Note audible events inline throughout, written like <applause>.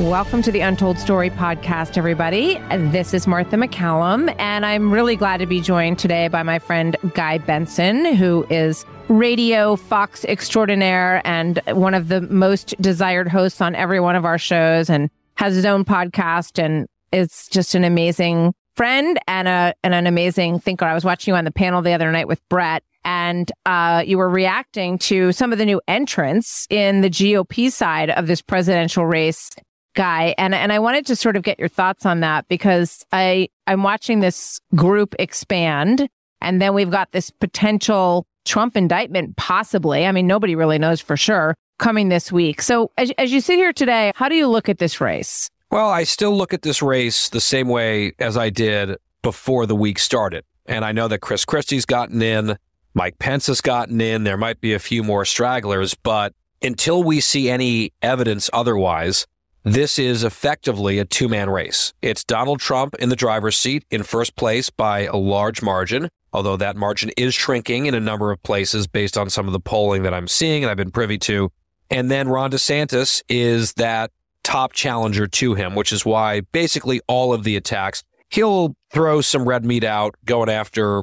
Welcome to the Untold Story podcast, everybody. This is Martha MacCallum, and I'm really glad to be joined today by my friend Guy Benson, who is radio Fox extraordinaire and one of the most desired hosts on every one of our shows and has his own podcast and is just an amazing friend and a and an amazing thinker. I was watching you on the panel the other night with Brett and uh, you were reacting to some of the new entrants in the GOP side of this presidential race guy. And and I wanted to sort of get your thoughts on that because I I'm watching this group expand and then we've got this potential Trump indictment possibly. I mean nobody really knows for sure coming this week. So as, as you sit here today how do you look at this race? Well I still look at this race the same way as I did before the week started. And I know that Chris Christie's gotten in Mike Pence has gotten in there might be a few more stragglers but until we see any evidence otherwise this is effectively a two man race. It's Donald Trump in the driver's seat in first place by a large margin, although that margin is shrinking in a number of places based on some of the polling that I'm seeing and I've been privy to. And then Ron DeSantis is that top challenger to him, which is why basically all of the attacks, he'll throw some red meat out going after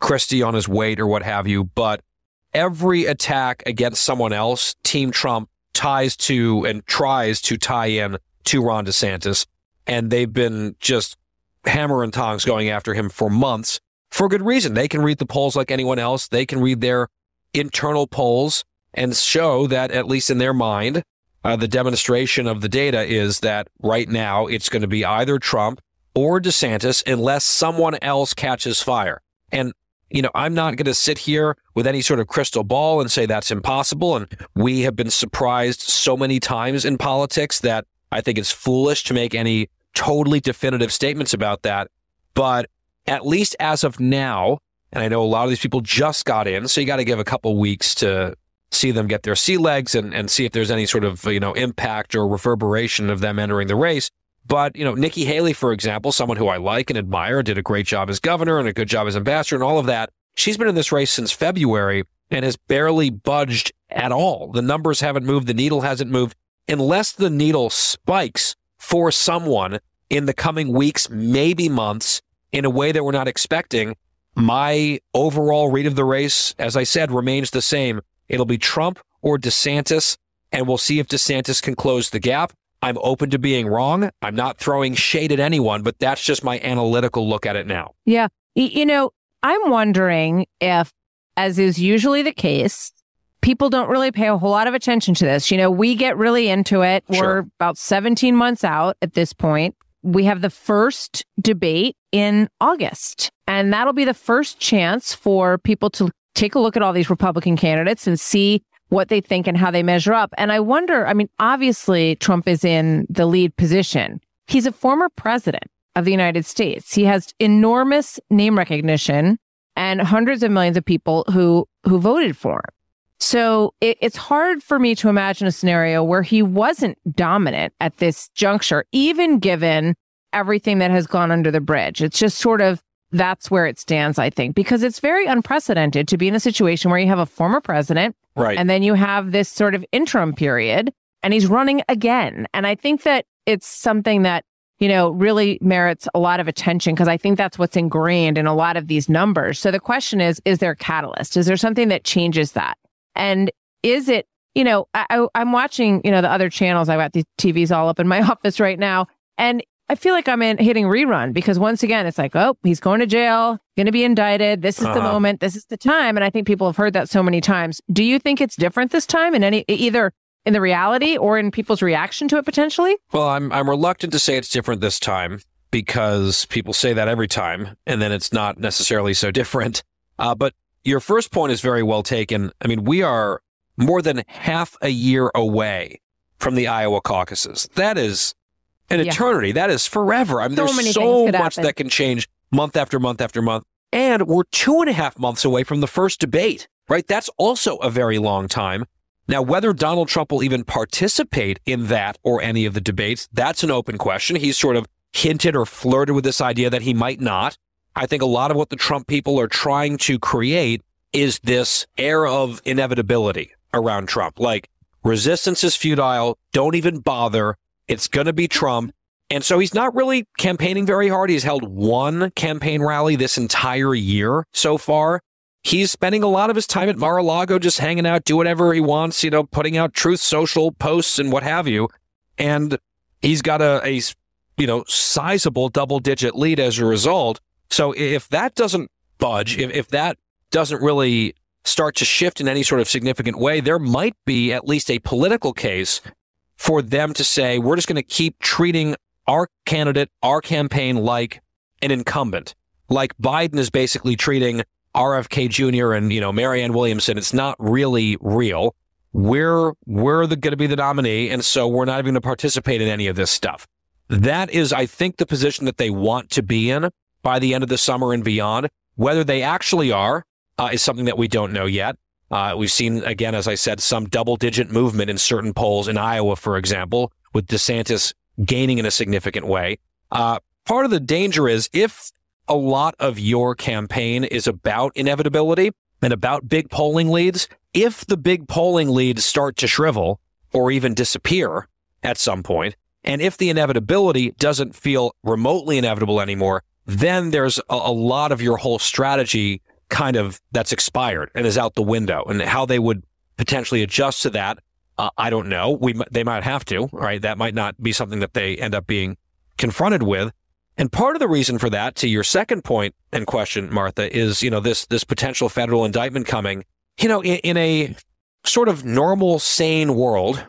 Christie on his weight or what have you. But every attack against someone else, Team Trump ties to and tries to tie in to Ron DeSantis. And they've been just hammer and tongs going after him for months for good reason. They can read the polls like anyone else. They can read their internal polls and show that, at least in their mind, uh, the demonstration of the data is that right now it's going to be either Trump or DeSantis unless someone else catches fire. And you know, I'm not going to sit here with any sort of crystal ball and say that's impossible. And we have been surprised so many times in politics that I think it's foolish to make any totally definitive statements about that. But at least as of now, and I know a lot of these people just got in, so you got to give a couple weeks to see them get their sea legs and, and see if there's any sort of, you know, impact or reverberation of them entering the race. But, you know, Nikki Haley, for example, someone who I like and admire, did a great job as governor and a good job as ambassador and all of that. She's been in this race since February and has barely budged at all. The numbers haven't moved. The needle hasn't moved. Unless the needle spikes for someone in the coming weeks, maybe months, in a way that we're not expecting, my overall read of the race, as I said, remains the same. It'll be Trump or DeSantis, and we'll see if DeSantis can close the gap. I'm open to being wrong. I'm not throwing shade at anyone, but that's just my analytical look at it now. Yeah. You know, I'm wondering if, as is usually the case, people don't really pay a whole lot of attention to this. You know, we get really into it. Sure. We're about 17 months out at this point. We have the first debate in August, and that'll be the first chance for people to take a look at all these Republican candidates and see what they think and how they measure up. And I wonder, I mean, obviously Trump is in the lead position. He's a former president of the United States. He has enormous name recognition and hundreds of millions of people who, who voted for him. So it, it's hard for me to imagine a scenario where he wasn't dominant at this juncture, even given everything that has gone under the bridge. It's just sort of that's where it stands, I think, because it's very unprecedented to be in a situation where you have a former president, right, and then you have this sort of interim period, and he's running again. And I think that it's something that you know really merits a lot of attention because I think that's what's ingrained in a lot of these numbers. So the question is: Is there a catalyst? Is there something that changes that? And is it? You know, I, I'm watching, you know, the other channels. I've got the TVs all up in my <laughs> office right now. And I feel like I'm in hitting rerun because once again, it's like, oh, he's going to jail, going to be indicted. This is uh-huh. the moment. This is the time. And I think people have heard that so many times. Do you think it's different this time in any, either in the reality or in people's reaction to it potentially? Well, I'm, I'm reluctant to say it's different this time because people say that every time and then it's not necessarily so different. Uh, but your first point is very well taken. I mean, we are more than half a year away from the Iowa caucuses. That is an yeah. eternity. That is forever. I mean, so there's so much happen. that can change month after month after month. And we're two and a half months away from the first debate, right? That's also a very long time. Now, whether Donald Trump will even participate in that or any of the debates, that's an open question. He's sort of hinted or flirted with this idea that he might not. I think a lot of what the Trump people are trying to create is this air of inevitability around Trump. Like, resistance is futile. Don't even bother. It's going to be Trump. And so he's not really campaigning very hard. He's held one campaign rally this entire year so far. He's spending a lot of his time at Mar-a-Lago just hanging out, do whatever he wants, you know, putting out truth social posts and what have you. And he's got a, a you know, sizable double digit lead as a result. So if that doesn't budge, if, if that doesn't really start to shift in any sort of significant way, there might be at least a political case for them to say, we're just going to keep treating our candidate, our campaign like an incumbent. Like Biden is basically treating RFK Jr. and, you know, Marianne Williamson. It's not really real. We're, we're going to be the nominee. And so we're not even going to participate in any of this stuff. That is, I think, the position that they want to be in by the end of the summer and beyond. Whether they actually are uh, is something that we don't know yet. Uh, we've seen, again, as I said, some double digit movement in certain polls in Iowa, for example, with DeSantis gaining in a significant way. Uh, part of the danger is if a lot of your campaign is about inevitability and about big polling leads, if the big polling leads start to shrivel or even disappear at some point, and if the inevitability doesn't feel remotely inevitable anymore, then there's a, a lot of your whole strategy kind of that's expired and is out the window. And how they would potentially adjust to that, uh, I don't know. We they might have to, right? That might not be something that they end up being confronted with. And part of the reason for that, to your second point and question, Martha, is you know this this potential federal indictment coming. You know, in, in a sort of normal, sane world,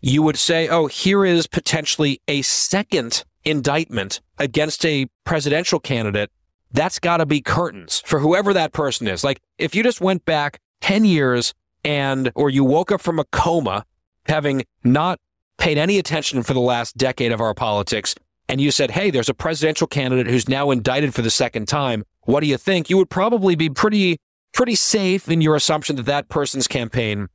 you would say, oh, here is potentially a second indictment against a presidential candidate. That's got to be curtains for whoever that person is. Like if you just went back 10 years and, or you woke up from a coma having not paid any attention for the last decade of our politics and you said, hey, there's a presidential candidate who's now indicted for the second time. What do you think? You would probably be pretty, pretty safe in your assumption that that person's campaign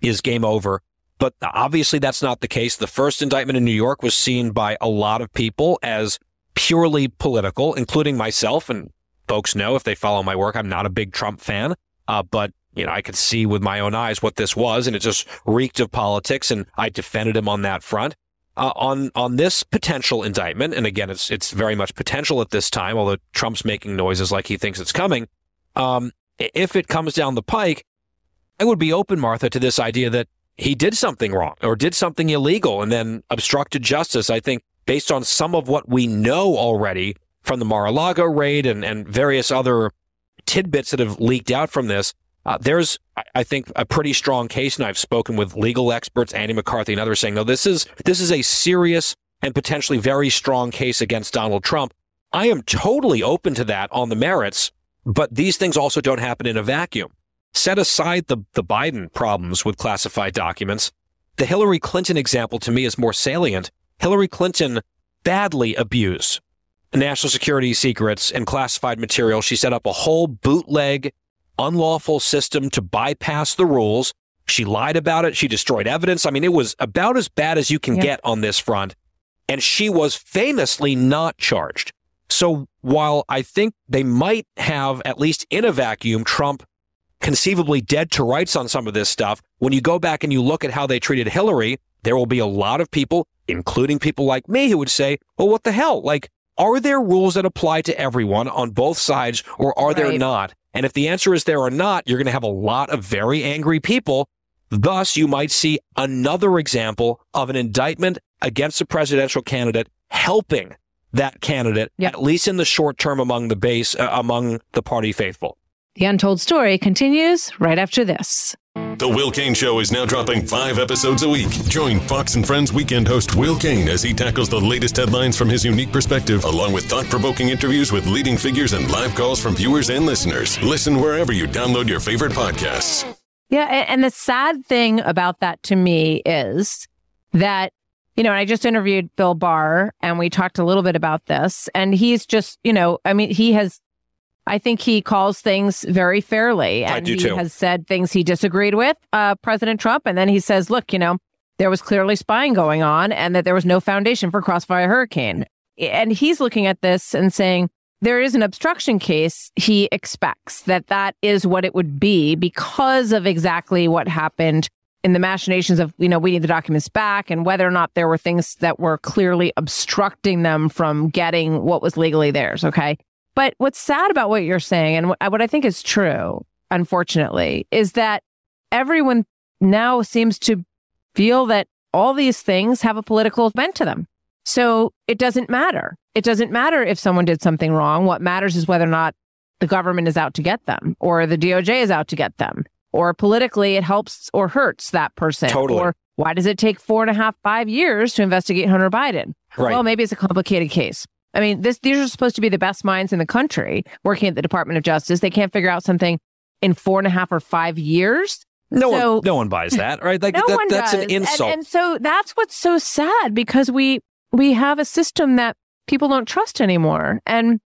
is game over but obviously, that's not the case. The first indictment in New York was seen by a lot of people as purely political, including myself. And folks know if they follow my work, I'm not a big Trump fan. Uh, but you know, I could see with my own eyes what this was, and it just reeked of politics. And I defended him on that front. Uh, on on this potential indictment, and again, it's it's very much potential at this time, although Trump's making noises like he thinks it's coming. Um, if it comes down the pike, I would be open, Martha, to this idea that he did something wrong or did something illegal and then obstructed justice. I think based on some of what we know already from the Mar-a-Lago raid and, and various other tidbits that have leaked out from this, uh, there's, I think, a pretty strong case. And I've spoken with legal experts, Andy McCarthy and others saying, no, this is, this is a serious and potentially very strong case against Donald Trump. I am totally open to that on the merits, but these things also don't happen in a vacuum. Set aside the, the Biden problems with classified documents. The Hillary Clinton example to me is more salient. Hillary Clinton badly abused national security secrets and classified material. She set up a whole bootleg, unlawful system to bypass the rules. She lied about it. She destroyed evidence. I mean, it was about as bad as you can get on this front. And she was famously not charged. So while I think they might have, at least in a vacuum, Trump conceivably dead to rights on some of this stuff. When you go back and you look at how they treated Hillary, there will be a lot of people, including people like me, who would say, well, what the hell? Like, are there rules that apply to everyone on both sides or are right. there not? And if the answer is there are not, you're going to have a lot of very angry people. Thus, you might see another example of an indictment against a presidential candidate helping that candidate, yep. at least in the short term among the base, uh, among the party faithful. The Untold Story continues right after this. The Will Cain Show is now dropping five episodes a week. Join Fox and Friends weekend host Will Cain as he tackles the latest headlines from his unique perspective, along with thought provoking interviews with leading figures and live calls from viewers and listeners. Listen wherever you download your favorite podcasts. Yeah. And the sad thing about that to me is that you know, I just interviewed Bill Barr and we talked a little bit about this. And he's just, you know, I mean, he has, I think he calls things very fairly. And he too. has said things he disagreed with, uh, President Trump. And then he says, look, you know, there was clearly spying going on and that there was no foundation for Crossfire Hurricane. And he's looking at this and saying, there is an obstruction case. He expects that that is what it would be because of exactly what happened in the machinations of, you know, we need the documents back and whether or not there were things that were clearly obstructing them from getting what was legally theirs. Okay. But what's sad about what you're saying and what I think is true, unfortunately, is that everyone now seems to feel that all these things have a political bent to them. So it doesn't matter. It doesn't matter if someone did something wrong. What matters is whether or not the government is out to get them or the DOJ is out to get them or politically it helps or hurts that person. Totally. Or why does it take four and a half, five years to investigate Hunter Biden? Right. Well, maybe it's a complicated case. I mean, this these are supposed to be the best minds in the country working at the Department of Justice. They can't figure out something in four and a half or five years. No So- one, no one buys that, right? Like <laughs> no that, one that's does. an insult. And, and so that's what's so sad because we we have a system that people don't trust anymore. And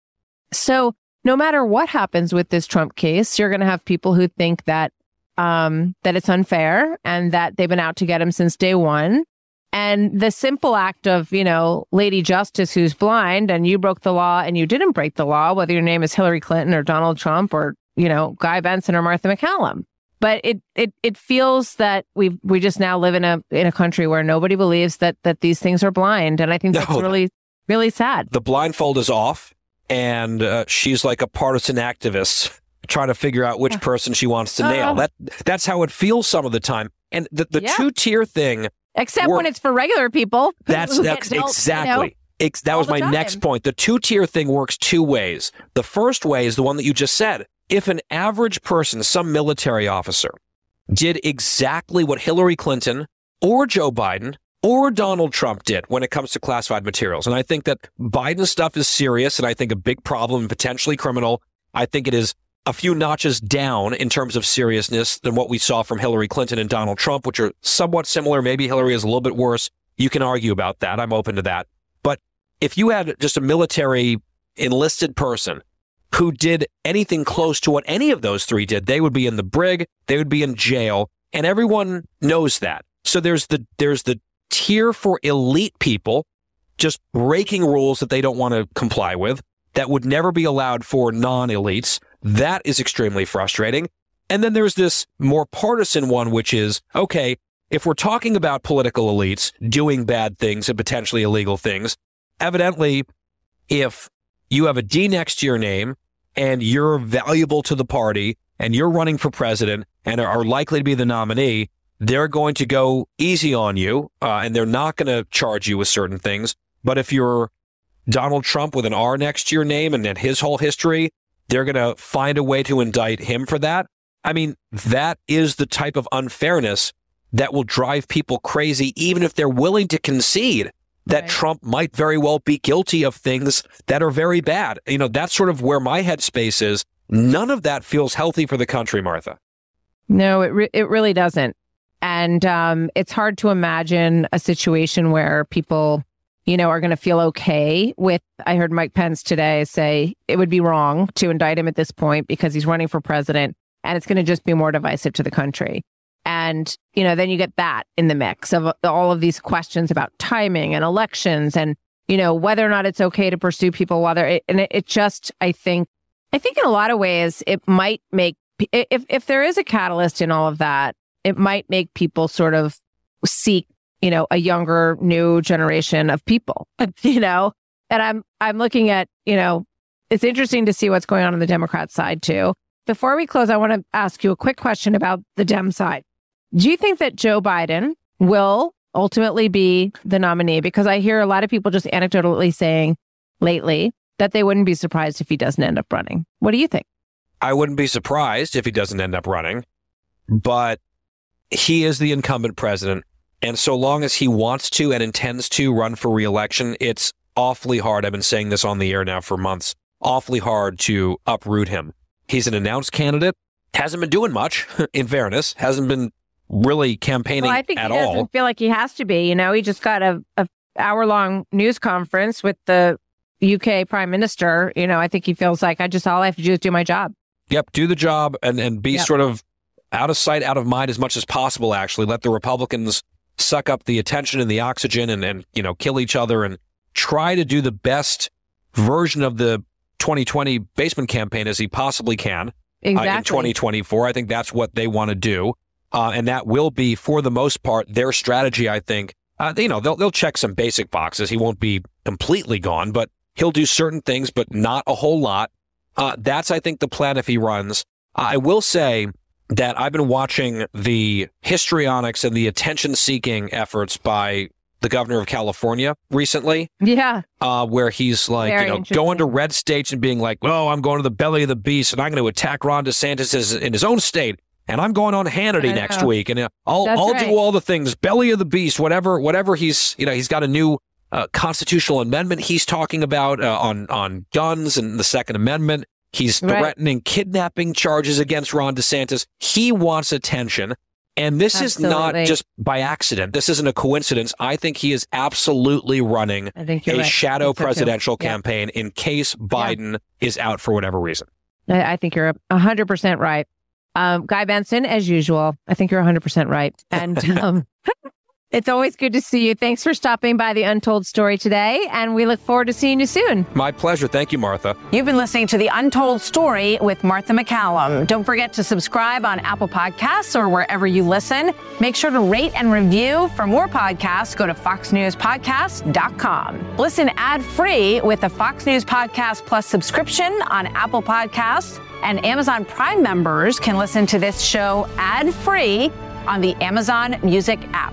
so no matter what happens with this Trump case, you're going to have people who think that um, that it's unfair and that they've been out to get him since day one. And the simple act of, you know, Lady Justice who's blind and you broke the law and you didn't break the law, whether your name is Hillary Clinton or Donald Trump or, you know, Guy Benson or Martha MacCallum. But it it it feels that we we just now live in a in a country where nobody believes that that these things are blind. And I think that's No. really, really sad. the blindfold is off, and uh, she's like a partisan activist trying to figure out which person she wants to nail. Uh. That that's how it feels some of the time. And the, the Yeah. two tier thing Except when it's for regular people. <laughs> That's that's dealt, you know, exactly. That all was my time. next point. The two tier thing works two ways. The first way is the one that you just said. If an average person, some military officer, did exactly what Hillary Clinton or Joe Biden or Donald Trump did when it comes to classified materials, and I think that Biden's stuff is serious and I think a big problem and potentially criminal. I think it is a few notches down in terms of seriousness than what we saw from Hillary Clinton and Donald Trump, which are somewhat similar. Maybe Hillary is a little bit worse. You can argue about that. I'm open to that. But if you had just a military enlisted person who did anything close to what any of those three did, they would be in the brig, they would be in jail, and everyone knows that. So there's the there's the tier for elite people just breaking rules that they don't want to comply with that would never be allowed for non-elites. That is extremely frustrating. And then there's this more partisan one, which is okay, if we're talking about political elites doing bad things and potentially illegal things, evidently, if you have a D next to your name and you're valuable to the party and you're running for president and are likely to be the nominee, they're going to go easy on you uh, and they're not going to charge you with certain things. But if you're Donald Trump with an R next to your name and his whole history, they're going to find a way to indict him for that. I mean, that is the type of unfairness that will drive people crazy, even if they're willing to concede that Right. Trump might very well be guilty of things that are very bad. You know, that's sort of where my headspace is. None of that feels healthy for the country, Martha. No, it re- it really doesn't. And um, it's hard to imagine a situation where people, you know, are going to feel okay with. I heard Mike Pence today say it would be wrong to indict him at this point because he's running for president, and it's going to just be more divisive to the country. And you know, then you get that in the mix of all of these questions about timing and elections, and you know whether or not it's okay to pursue people. Whether it, and it, it just, I think, I think in a lot of ways it might make if if there is a catalyst in all of that, it might make people sort of seek, you know, a younger, new generation of people, <laughs> you know. And I'm I'm looking at, you know, it's interesting to see what's going on on the Democrat side too. Before we close, I want to ask you a quick question about the Dem side. Do you think that Joe Biden will ultimately be the nominee? Because I hear a lot of people just anecdotally saying lately that they wouldn't be surprised if he doesn't end up running. What do you think? I wouldn't be surprised if he doesn't end up running, but he is the incumbent president. And so long as he wants to and intends to run for reelection, it's awfully hard. I've been saying this on the air now for months. Awfully hard to uproot him. He's an announced candidate, hasn't been doing much, <laughs> in fairness, hasn't been really campaigning well, I think at he doesn't all. feel like he has to be. You know, he just got a, a hour long news conference with the UK Prime Minister. You know, I think he feels like I just all I have to do is do my job. Yep, do the job and and be Yep. sort of out of sight, out of mind as much as possible. Actually, let the Republicans suck up the attention and the oxygen, and and you know kill each other, and try to do the best version of the 2020 basement campaign as he possibly can uh, in 2024. I think that's what they want to do, uh, and that will be for the most part their strategy. I think uh, you know they'll they'll check some basic boxes. He won't be completely gone, but he'll do certain things, but not a whole lot. Uh, that's, I think, the plan if he runs. I will say that I've been watching the histrionics and the attention seeking efforts by the governor of California recently, Yeah. uh, where he's like, Very you know, going to red states and being like, oh, I'm going to the belly of the beast and I'm going to attack Ron DeSantis in his own state. And I'm going on Hannity next week, and uh, I'll That's I'll right. do all the things, belly of the beast, whatever, whatever he's, you know, he's got a new uh, constitutional amendment he's talking about uh, on on guns and the Second Amendment. He's Right. threatening kidnapping charges against Ron DeSantis. He wants attention. And this is not just by accident. This isn't a coincidence. I think he is absolutely running a right. shadow I so, too. presidential Yeah. campaign in case Biden is out for whatever reason. I, I think you're a hundred percent right. Um, Guy Benson, as usual, I think you're a hundred percent right. And <laughs> um, <laughs> it's always good to see you. Thanks for stopping by the Untold Story today, and we look forward to seeing you soon. My pleasure. Thank you, Martha. You've been listening to The Untold Story with Martha MacCallum. Don't forget to subscribe on Apple Podcasts or wherever you listen. Make sure to rate and review. For more podcasts, go to foxnewspodcast.com. Listen ad free with the Fox News Podcast Plus subscription on Apple Podcasts. And Amazon Prime members can listen to this show ad free on the Amazon Music app.